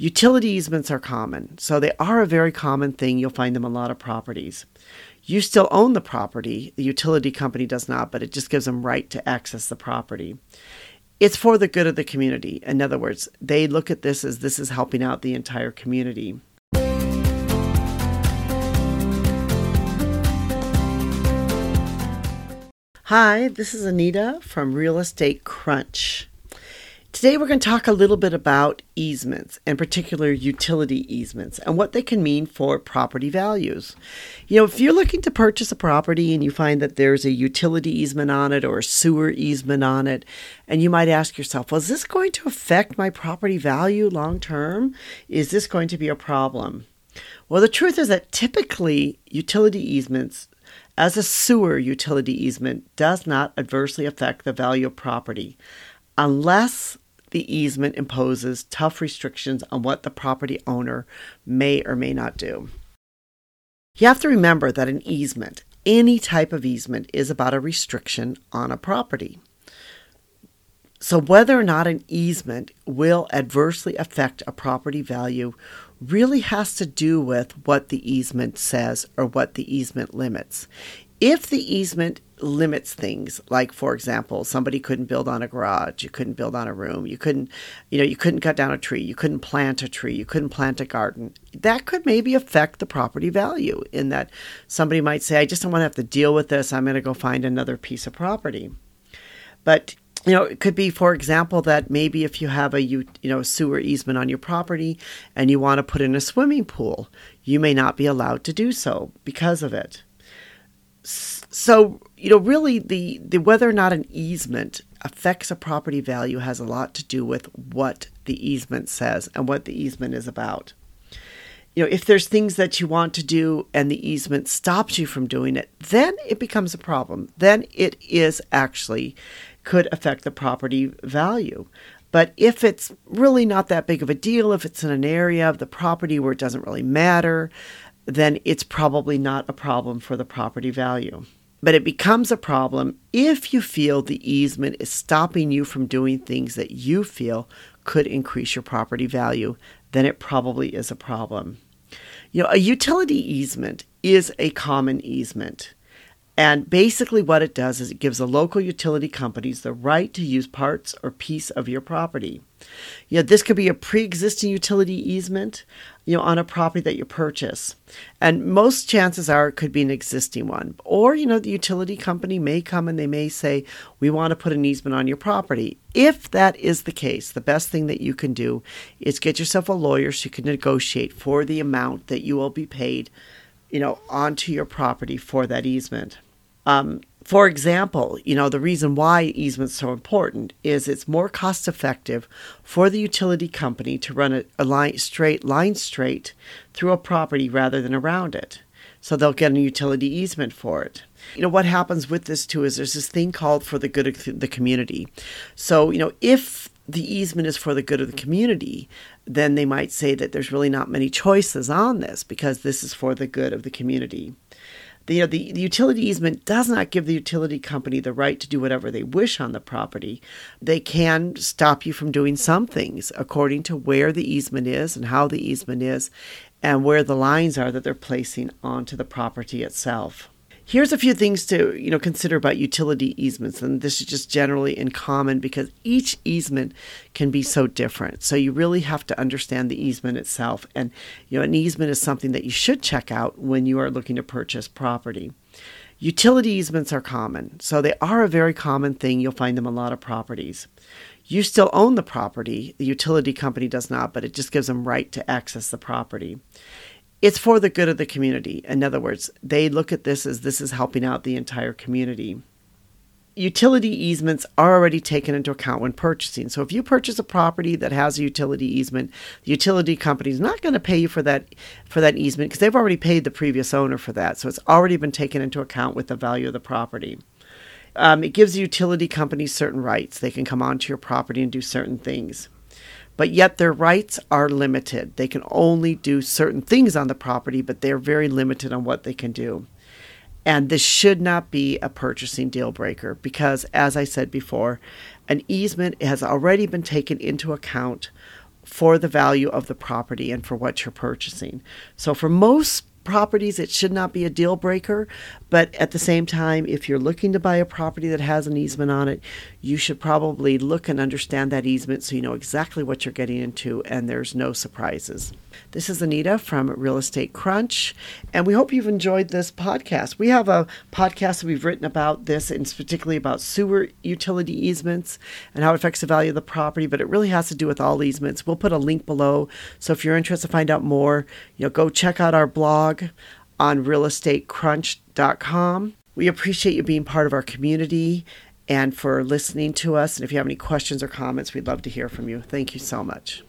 Utility easements are common, so they are a very common thing. You'll find them a lot of properties. You still own the property, the utility company does not, but it just gives them right to access the property. It's for the good of the community. In other words, they look at this as this is helping out the entire community. Hi, this is Anita from Real Estate Crunch. Today we're going to talk a little bit about easements, in particular utility easements, and what they can mean for property values. You know, if you're looking to purchase a property and you find that there's a utility easement on it or a sewer easement on it, and you might ask yourself, well, is this going to affect my property value long term? Is this going to be a problem? Well, the truth is that typically utility easements as a sewer utility easement does not adversely affect the value of property unless the easement imposes tough restrictions on what the property owner may or may not do. You have to remember that an easement, any type of easement, is about a restriction on a property. So, whether or not an easement will adversely affect a property value really has to do with what the easement says or what the easement limits. If the easement limits things, like for example, somebody couldn't build on a garage, you couldn't build on a room, you couldn't, you know, you couldn't cut down a tree, you couldn't plant a tree, you couldn't plant a garden, that could maybe affect the property value in that somebody might say, I just don't want to have to deal with this, I'm going to go find another piece of property. But you know, it could be, for example, that maybe if you have a you, you know sewer easement on your property and you want to put in a swimming pool, you may not be allowed to do so because of it. So, you know, really, the the whether or not an easement affects a property value has a lot to do with what the easement says and what the easement is about. You know, if there's things that you want to do and the easement stops you from doing it, then it becomes a problem. Then it is actually could affect the property value. But if it's really not that big of a deal, if it's in an area of the property where it doesn't really matter, then it's probably not a problem for the property value. But it becomes a problem if you feel the easement is stopping you from doing things that you feel could increase your property value, then it probably is a problem. You know, a utility easement is a common easement. And basically, what it does is it gives the local utility companies the right to use parts or piece of your property. You know, this could be a pre existing utility easement, you know, on a property that you purchase. And most chances are it could be an existing one. Or, you know, the utility company may come and they may say, we want to put an easement on your property. If that is the case, the best thing that you can do is get yourself a lawyer so you can negotiate for the amount that you will be paid, you know, onto your property for that easement. Um, for example, you know, the reason why easement's so important is it's more cost effective for the utility company to run a, a line straight line straight through a property rather than around it. So they'll get a utility easement for it. You know, what happens with this too is there's this thing called for the good of the community. So, you know, if the easement is for the good of the community, then they might say that there's really not many choices on this because this is for the good of the community the, you know, the, the utility easement does not give the utility company the right to do whatever they wish on the property. They can stop you from doing some things according to where the easement is and how the easement is and where the lines are that they're placing onto the property itself. Here's a few things to you know consider about utility easements, and this is just generally in common because each easement can be so different. So you really have to understand the easement itself, and you know an easement is something that you should check out when you are looking to purchase property. Utility easements are common, so they are a very common thing. You'll find them a lot of properties. You still own the property, the utility company does not, but it just gives them right to access the property it's for the good of the community. In other words, they look at this as this is helping out the entire community. Utility easements are already taken into account when purchasing. So if you purchase a property that has a utility easement, the utility company is not going to pay you for that for that easement because they've already paid the previous owner for that. So it's already been taken into account with the value of the property. Um, it gives the utility companies certain rights. They can come onto your property and do certain things but yet their rights are limited. They can only do certain things on the property, but they're very limited on what they can do. And this should not be a purchasing deal breaker because, as I said before, an easement has already been taken into account for the value of the property and for what you're purchasing. So for most properties, it should not be a deal breaker. But at the same time, if you're looking to buy a property that has an easement on it, you should probably look and understand that easement so you know exactly what you're getting into and there's no surprises. This is Anita from Real Estate Crunch, and we hope you've enjoyed this podcast. We have a podcast that we've written about this, and particularly about sewer utility easements and how it affects the value of the property, but it really has to do with all easements. We'll put a link below. So if you're interested to find out more, you know, go check out our blog on realestatecrunch.com. We appreciate you being part of our community and for listening to us. And if you have any questions or comments, we'd love to hear from you. Thank you so much.